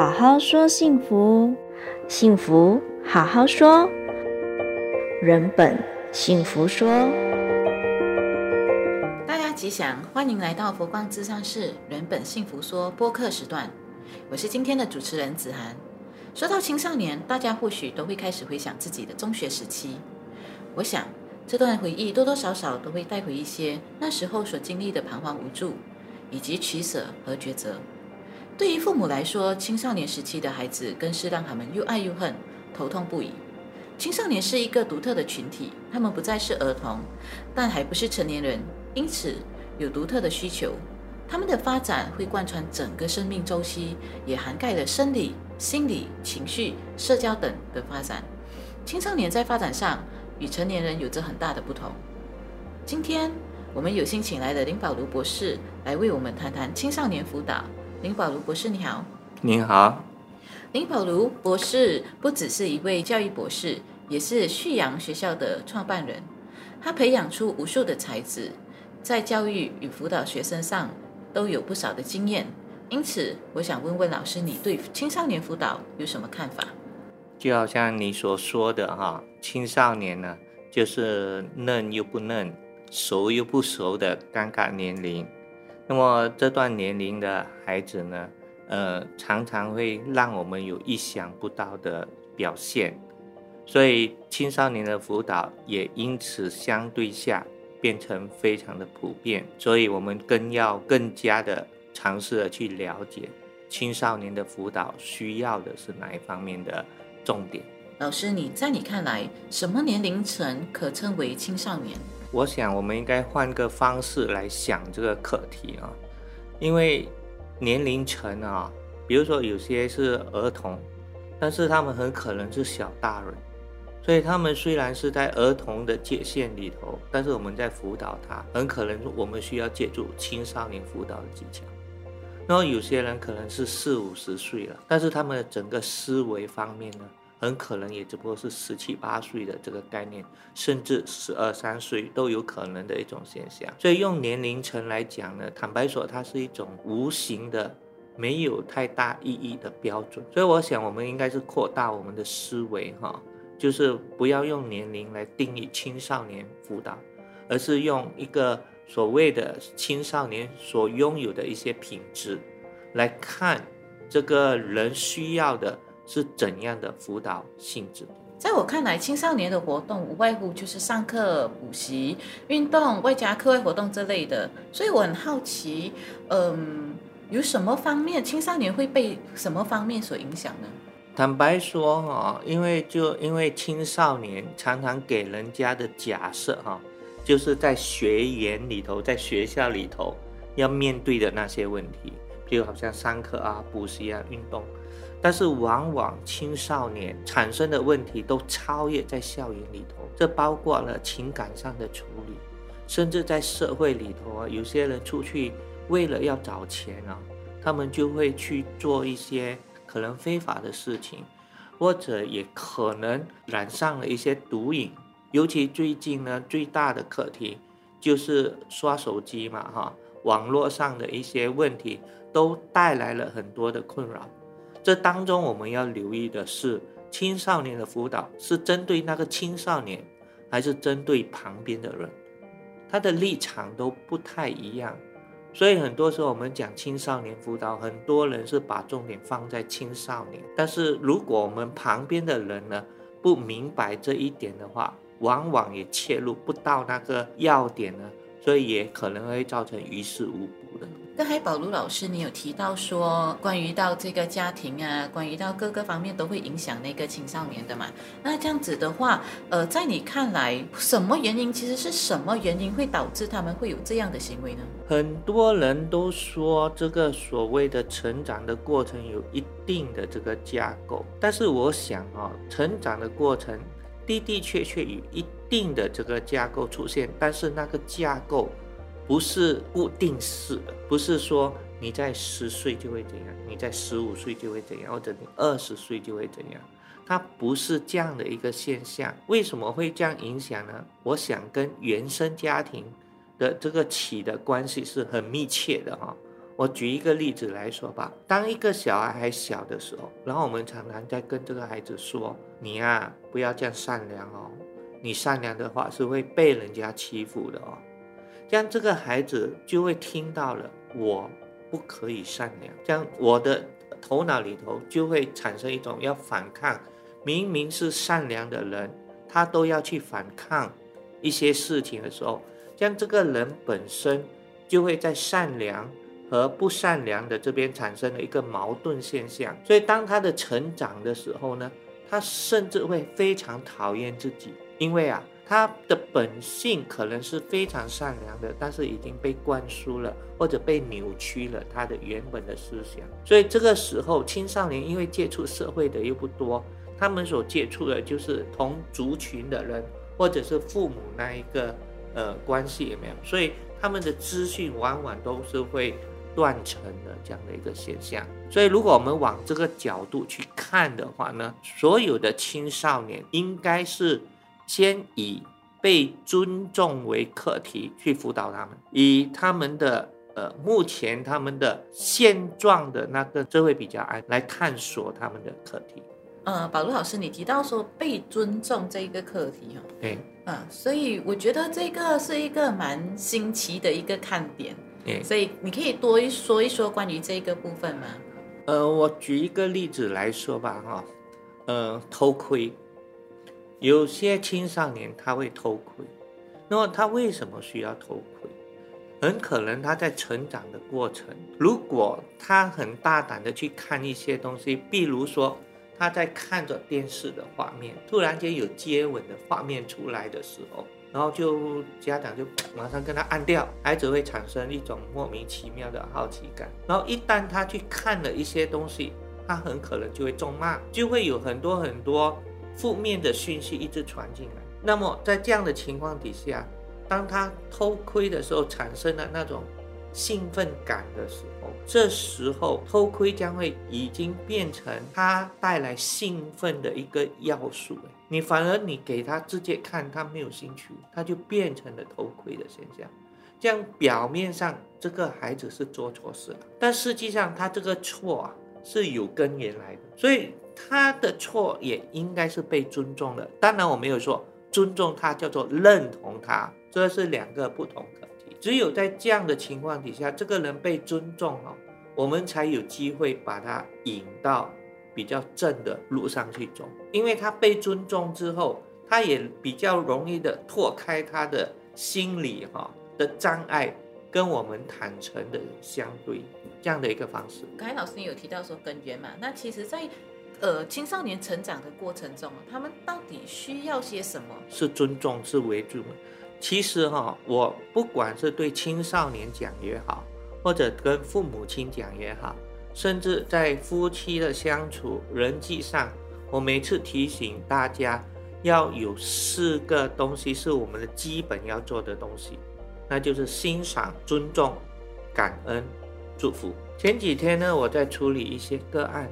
好好说幸福，幸福好好说，人本幸福说。大家吉祥，欢迎来到佛光智商室人本幸福说播客时段。我是今天的主持人子涵。说到青少年，大家或许都会开始回想自己的中学时期。我想，这段回忆多多少少都会带回一些那时候所经历的彷徨无助，以及取舍和抉择。对于父母来说，青少年时期的孩子更是让他们又爱又恨，头痛不已。青少年是一个独特的群体，他们不再是儿童，但还不是成年人，因此有独特的需求。他们的发展会贯穿整个生命周期，也涵盖了生理、心理、情绪、社交等的发展。青少年在发展上与成年人有着很大的不同。今天我们有幸请来了林宝如博士来为我们谈谈青少年辅导。林宝如博士，你好。您好。林宝如博士不只是一位教育博士，也是旭阳学校的创办人。他培养出无数的才子，在教育与辅导学生上，都有不少的经验，因此我想问问老师，你对青少年辅导有什么看法？就好像你所说的哈，青少年呢，就是嫩又不嫩，熟又不熟的尴尬年龄。那么这段年龄的孩子呢，呃，常常会让我们有意想不到的表现，所以青少年的辅导也因此相对下。变成非常的普遍，所以我们更要更加的尝试的去了解青少年的辅导需要的是哪一方面的重点。老师，你在你看来，什么年龄层可称为青少年？我想我们应该换个方式来想这个课题啊，因为年龄层啊，比如说有些是儿童，但是他们很可能是小大人。所以他们虽然是在儿童的界限里头，但是我们在辅导他，很可能我们需要借助青少年辅导的技巧。然后有些人可能是四五十岁了，但是他们的整个思维方面呢，很可能也只不过是十七八岁的这个概念，甚至十二三岁都有可能的一种现象。所以用年龄层来讲呢，坦白说，它是一种无形的、没有太大意义的标准。所以我想，我们应该是扩大我们的思维，哈。就是不要用年龄来定义青少年辅导，而是用一个所谓的青少年所拥有的一些品质来看这个人需要的是怎样的辅导性质。在我看来，青少年的活动无外乎就是上课、补习、运动、外加课外活动之类的，所以我很好奇，嗯，有什么方面青少年会被什么方面所影响呢？坦白说哈，因为就因为青少年常常给人家的假设哈，就是在学园里头，在学校里头要面对的那些问题，比如好像上课啊、补习啊、运动，但是往往青少年产生的问题都超越在校园里头，这包括了情感上的处理，甚至在社会里头啊，有些人出去为了要找钱啊，他们就会去做一些。可能非法的事情，或者也可能染上了一些毒瘾。尤其最近呢，最大的课题就是刷手机嘛，哈，网络上的一些问题都带来了很多的困扰。这当中我们要留意的是，青少年的辅导是针对那个青少年，还是针对旁边的人？他的立场都不太一样。所以很多时候我们讲青少年辅导，很多人是把重点放在青少年，但是如果我们旁边的人呢，不明白这一点的话，往往也切入不到那个要点呢，所以也可能会造成于事无补的。刚才宝如老师，你有提到说，关于到这个家庭啊，关于到各个方面都会影响那个青少年的嘛？那这样子的话，呃，在你看来，什么原因？其实是什么原因会导致他们会有这样的行为呢？很多人都说，这个所谓的成长的过程有一定的这个架构，但是我想啊，成长的过程的的确确有一定的这个架构出现，但是那个架构。不是固定式的，不是说你在十岁就会怎样，你在十五岁就会怎样，或者你二十岁就会怎样，它不是这样的一个现象。为什么会这样影响呢？我想跟原生家庭的这个起的关系是很密切的哈。我举一个例子来说吧，当一个小孩还小的时候，然后我们常常在跟这个孩子说：“你呀，不要这样善良哦，你善良的话是会被人家欺负的哦。”这样这个孩子就会听到了，我不可以善良，这样我的头脑里头就会产生一种要反抗，明明是善良的人，他都要去反抗一些事情的时候，这样这个人本身就会在善良。和不善良的这边产生了一个矛盾现象，所以当他的成长的时候呢，他甚至会非常讨厌自己，因为啊，他的本性可能是非常善良的，但是已经被灌输了或者被扭曲了他的原本的思想，所以这个时候青少年因为接触社会的又不多，他们所接触的就是同族群的人或者是父母那一个呃关系有没有？所以他们的资讯往往都是会。断层的这样的一个现象，所以如果我们往这个角度去看的话呢，所有的青少年应该是先以被尊重为课题去辅导他们，以他们的呃目前他们的现状的那个社会比较安来探索他们的课题。呃，宝路老师，你提到说被尊重这一个课题哈，对，啊，所以我觉得这个是一个蛮新奇的一个看点。所以你可以多一说一说关于这个部分吗？呃，我举一个例子来说吧，哈，呃，偷窥，有些青少年他会偷窥，那么他为什么需要偷窥？很可能他在成长的过程，如果他很大胆的去看一些东西，比如说他在看着电视的画面，突然间有接吻的画面出来的时候。然后就家长就马上跟他按掉，孩子会产生一种莫名其妙的好奇感。然后一旦他去看了一些东西，他很可能就会中骂，就会有很多很多负面的讯息一直传进来。那么在这样的情况底下，当他偷窥的时候，产生了那种兴奋感的时候，这时候偷窥将会已经变成他带来兴奋的一个要素。你反而你给他直接看，他没有兴趣，他就变成了偷窥的现象。这样表面上这个孩子是做错事了，但实际上他这个错啊是有根源来的，所以他的错也应该是被尊重的。当然我没有说尊重他叫做认同他，这是两个不同课题。只有在这样的情况底下，这个人被尊重哦，我们才有机会把他引到。比较正的路上去走，因为他被尊重之后，他也比较容易的拓开他的心理哈的障碍，跟我们坦诚的相对这样的一个方式。刚才老师有提到说根源嘛，那其实，在呃青少年成长的过程中，他们到底需要些什么？是尊重，是为主。其实哈，我不管是对青少年讲也好，或者跟父母亲讲也好。甚至在夫妻的相处、人际上，我每次提醒大家要有四个东西是我们的基本要做的东西，那就是欣赏、尊重、感恩、祝福。前几天呢，我在处理一些个案，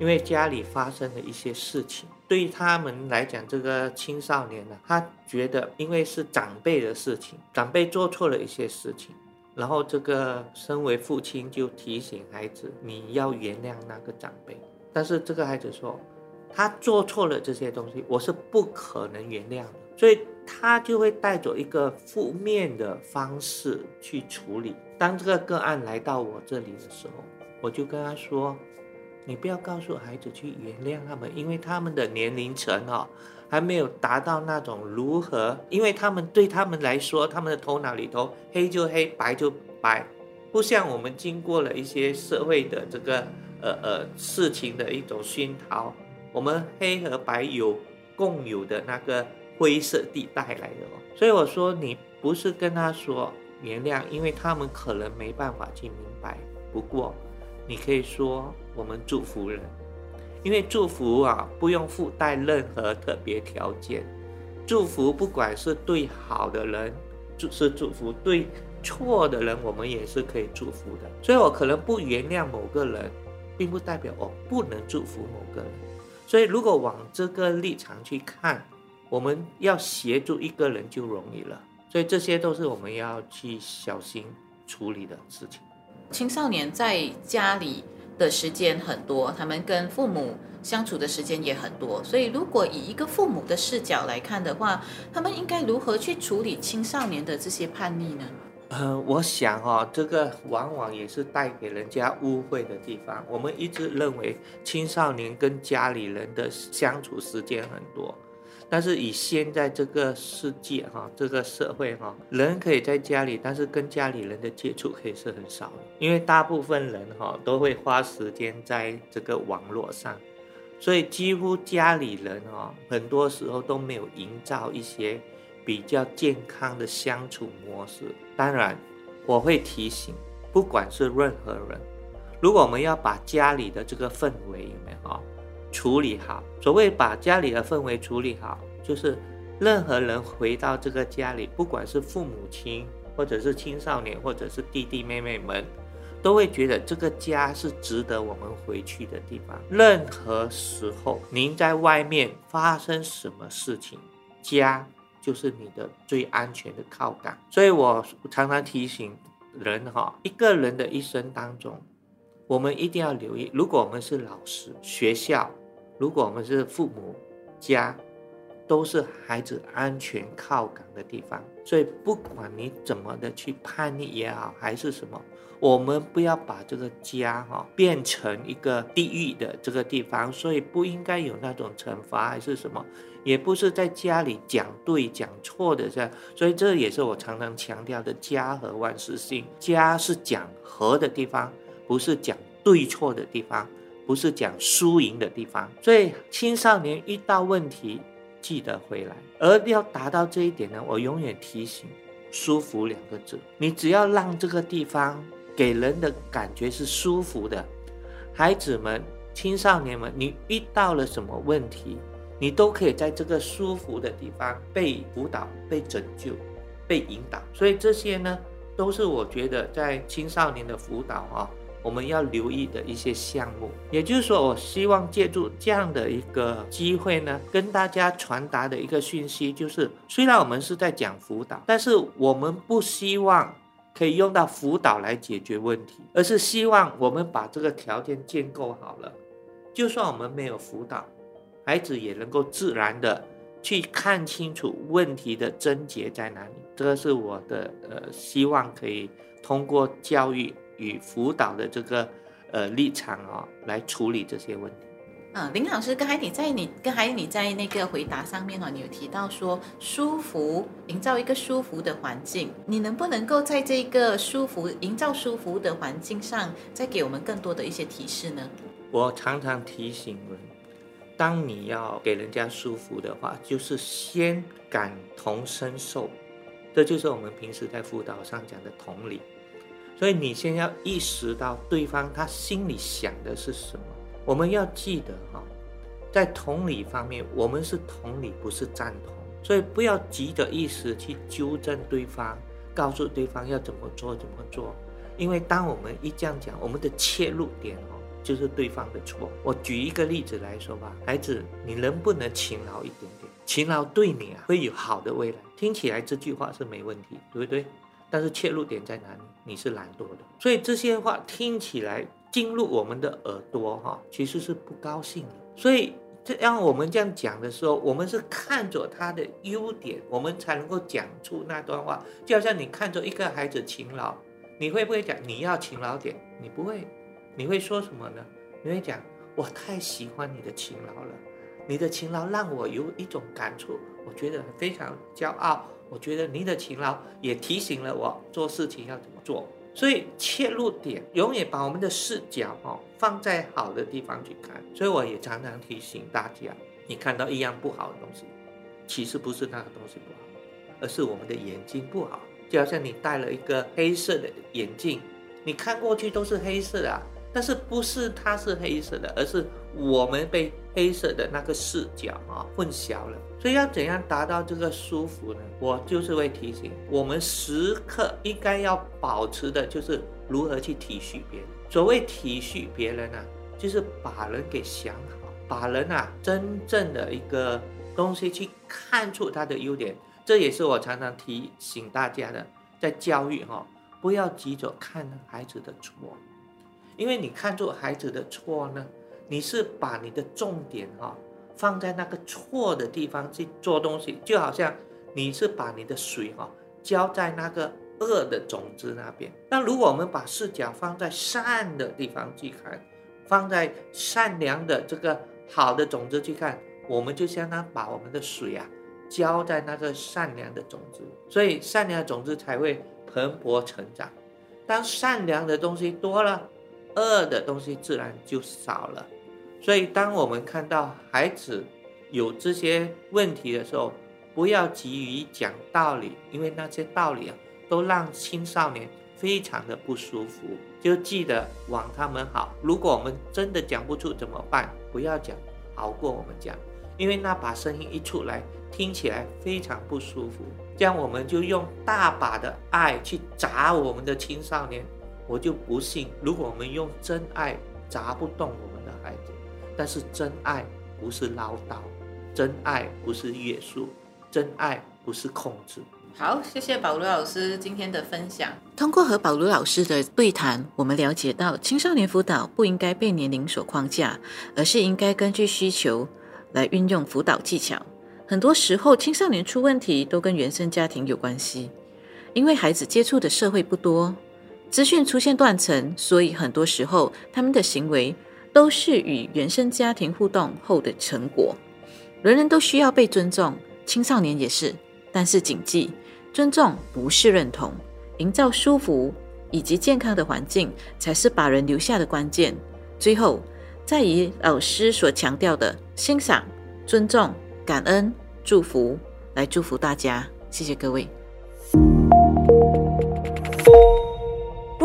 因为家里发生了一些事情，对于他们来讲，这个青少年呢，他觉得因为是长辈的事情，长辈做错了一些事情。然后这个身为父亲就提醒孩子，你要原谅那个长辈。但是这个孩子说，他做错了这些东西，我是不可能原谅的。所以他就会带着一个负面的方式去处理。当这个个案来到我这里的时候，我就跟他说，你不要告诉孩子去原谅他们，因为他们的年龄层哦。还没有达到那种如何，因为他们对他们来说，他们的头脑里头黑就黑，白就白，不像我们经过了一些社会的这个呃呃事情的一种熏陶，我们黑和白有共有的那个灰色地带来的哦。所以我说，你不是跟他说原谅，因为他们可能没办法去明白。不过，你可以说我们祝福人。因为祝福啊，不用附带任何特别条件。祝福不管是对好的人，就是祝福；对错的人，我们也是可以祝福的。所以我可能不原谅某个人，并不代表我不能祝福某个人。所以如果往这个立场去看，我们要协助一个人就容易了。所以这些都是我们要去小心处理的事情。青少年在家里的时间很多，他们跟父母相处的时间也很多，所以如果以一个父母的视角来看的话，他们应该如何去处理青少年的这些叛逆呢？呃，我想、哦，这个往往也是带给人家误会的地方。我们一直认为青少年跟家里人的相处时间很多。但是以现在这个世界哈，这个社会哈，人可以在家里，但是跟家里人的接触可以是很少的，因为大部分人哈都会花时间在这个网络上，所以几乎家里人哈很多时候都没有营造一些比较健康的相处模式。当然，我会提醒，不管是任何人，如果我们要把家里的这个氛围有没有哈？处理好，所谓把家里的氛围处理好，就是任何人回到这个家里，不管是父母亲，或者是青少年，或者是弟弟妹妹们，都会觉得这个家是值得我们回去的地方。任何时候，您在外面发生什么事情，家就是你的最安全的靠港。所以我常常提醒人哈，一个人的一生当中，我们一定要留意，如果我们是老师、学校。如果我们是父母，家都是孩子安全靠港的地方，所以不管你怎么的去叛逆也好，还是什么，我们不要把这个家哈变成一个地狱的这个地方，所以不应该有那种惩罚还是什么，也不是在家里讲对讲错的这样，所以这也是我常常强调的家和万事兴，家是讲和的地方，不是讲对错的地方。不是讲输赢的地方，所以青少年遇到问题记得回来，而要达到这一点呢，我永远提醒“舒服”两个字。你只要让这个地方给人的感觉是舒服的，孩子们、青少年们，你遇到了什么问题，你都可以在这个舒服的地方被辅导、被拯救、被引导。所以这些呢，都是我觉得在青少年的辅导啊。我们要留意的一些项目，也就是说，我希望借助这样的一个机会呢，跟大家传达的一个讯息，就是虽然我们是在讲辅导，但是我们不希望可以用到辅导来解决问题，而是希望我们把这个条件建构好了，就算我们没有辅导，孩子也能够自然的去看清楚问题的症结在哪里。这个是我的呃希望，可以通过教育。与辅导的这个呃立场哦，来处理这些问题。嗯，林老师，刚才你在你刚才你在那个回答上面哦，你有提到说舒服，营造一个舒服的环境，你能不能够在这个舒服营造舒服的环境上，再给我们更多的一些提示呢？我常常提醒人，当你要给人家舒服的话，就是先感同身受，这就是我们平时在辅导上讲的同理。所以你先要意识到对方他心里想的是什么。我们要记得哈，在同理方面，我们是同理，不是赞同。所以不要急着一时去纠正对方，告诉对方要怎么做怎么做。因为当我们一这样讲，我们的切入点哦，就是对方的错。我举一个例子来说吧，孩子，你能不能勤劳一点点？勤劳对你啊会有好的未来。听起来这句话是没问题，对不对？但是切入点在哪里？你是懒惰的，所以这些话听起来进入我们的耳朵哈，其实是不高兴的。所以这样我们这样讲的时候，我们是看着他的优点，我们才能够讲出那段话。就好像你看着一个孩子勤劳，你会不会讲你要勤劳点？你不会，你会说什么呢？你会讲我太喜欢你的勤劳了，你的勤劳让我有一种感触，我觉得非常骄傲。我觉得您的勤劳也提醒了我做事情要怎么做，所以切入点永远把我们的视角哦放在好的地方去看。所以我也常常提醒大家，你看到一样不好的东西，其实不是那个东西不好，而是我们的眼睛不好。就好像你戴了一个黑色的眼镜，你看过去都是黑色的。但是不是它是黑色的，而是我们被黑色的那个视角啊混淆了。所以要怎样达到这个舒服呢？我就是会提醒我们时刻应该要保持的就是如何去体恤别人。所谓体恤别人啊，就是把人给想好，把人啊真正的一个东西去看出他的优点。这也是我常常提醒大家的，在教育哈。不要急着看孩子的错，因为你看出孩子的错呢，你是把你的重点哈放在那个错的地方去做东西，就好像你是把你的水哈浇在那个恶的种子那边。那如果我们把视角放在善的地方去看，放在善良的这个好的种子去看，我们就相当把我们的水啊浇在那个善良的种子，所以善良的种子才会。蓬勃成长。当善良的东西多了，恶的东西自然就少了。所以，当我们看到孩子有这些问题的时候，不要急于讲道理，因为那些道理啊，都让青少年非常的不舒服。就记得往他们好。如果我们真的讲不出怎么办？不要讲，好过我们讲，因为那把声音一出来，听起来非常不舒服。这样我们就用大把的爱去砸我们的青少年，我就不信，如果我们用真爱砸不动我们的孩子。但是真爱不是唠叨，真爱不是约束，真爱不是控制。好，谢谢保罗老师今天的分享。通过和保罗老师的对谈，我们了解到青少年辅导不应该被年龄所框架，而是应该根据需求来运用辅导技巧。很多时候，青少年出问题都跟原生家庭有关系，因为孩子接触的社会不多，资讯出现断层，所以很多时候他们的行为都是与原生家庭互动后的成果。人人都需要被尊重，青少年也是。但是谨记，尊重不是认同，营造舒服以及健康的环境才是把人留下的关键。最后，再以老师所强调的欣赏、尊重。感恩、祝福，来祝福大家，谢谢各位。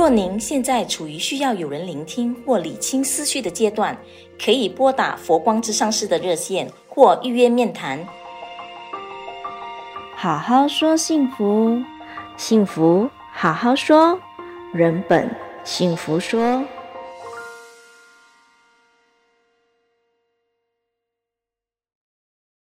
若您现在处于需要有人聆听或理清思绪的阶段，可以拨打佛光之上师的热线或预约面谈。好好说幸福，幸福好好说，人本幸福说。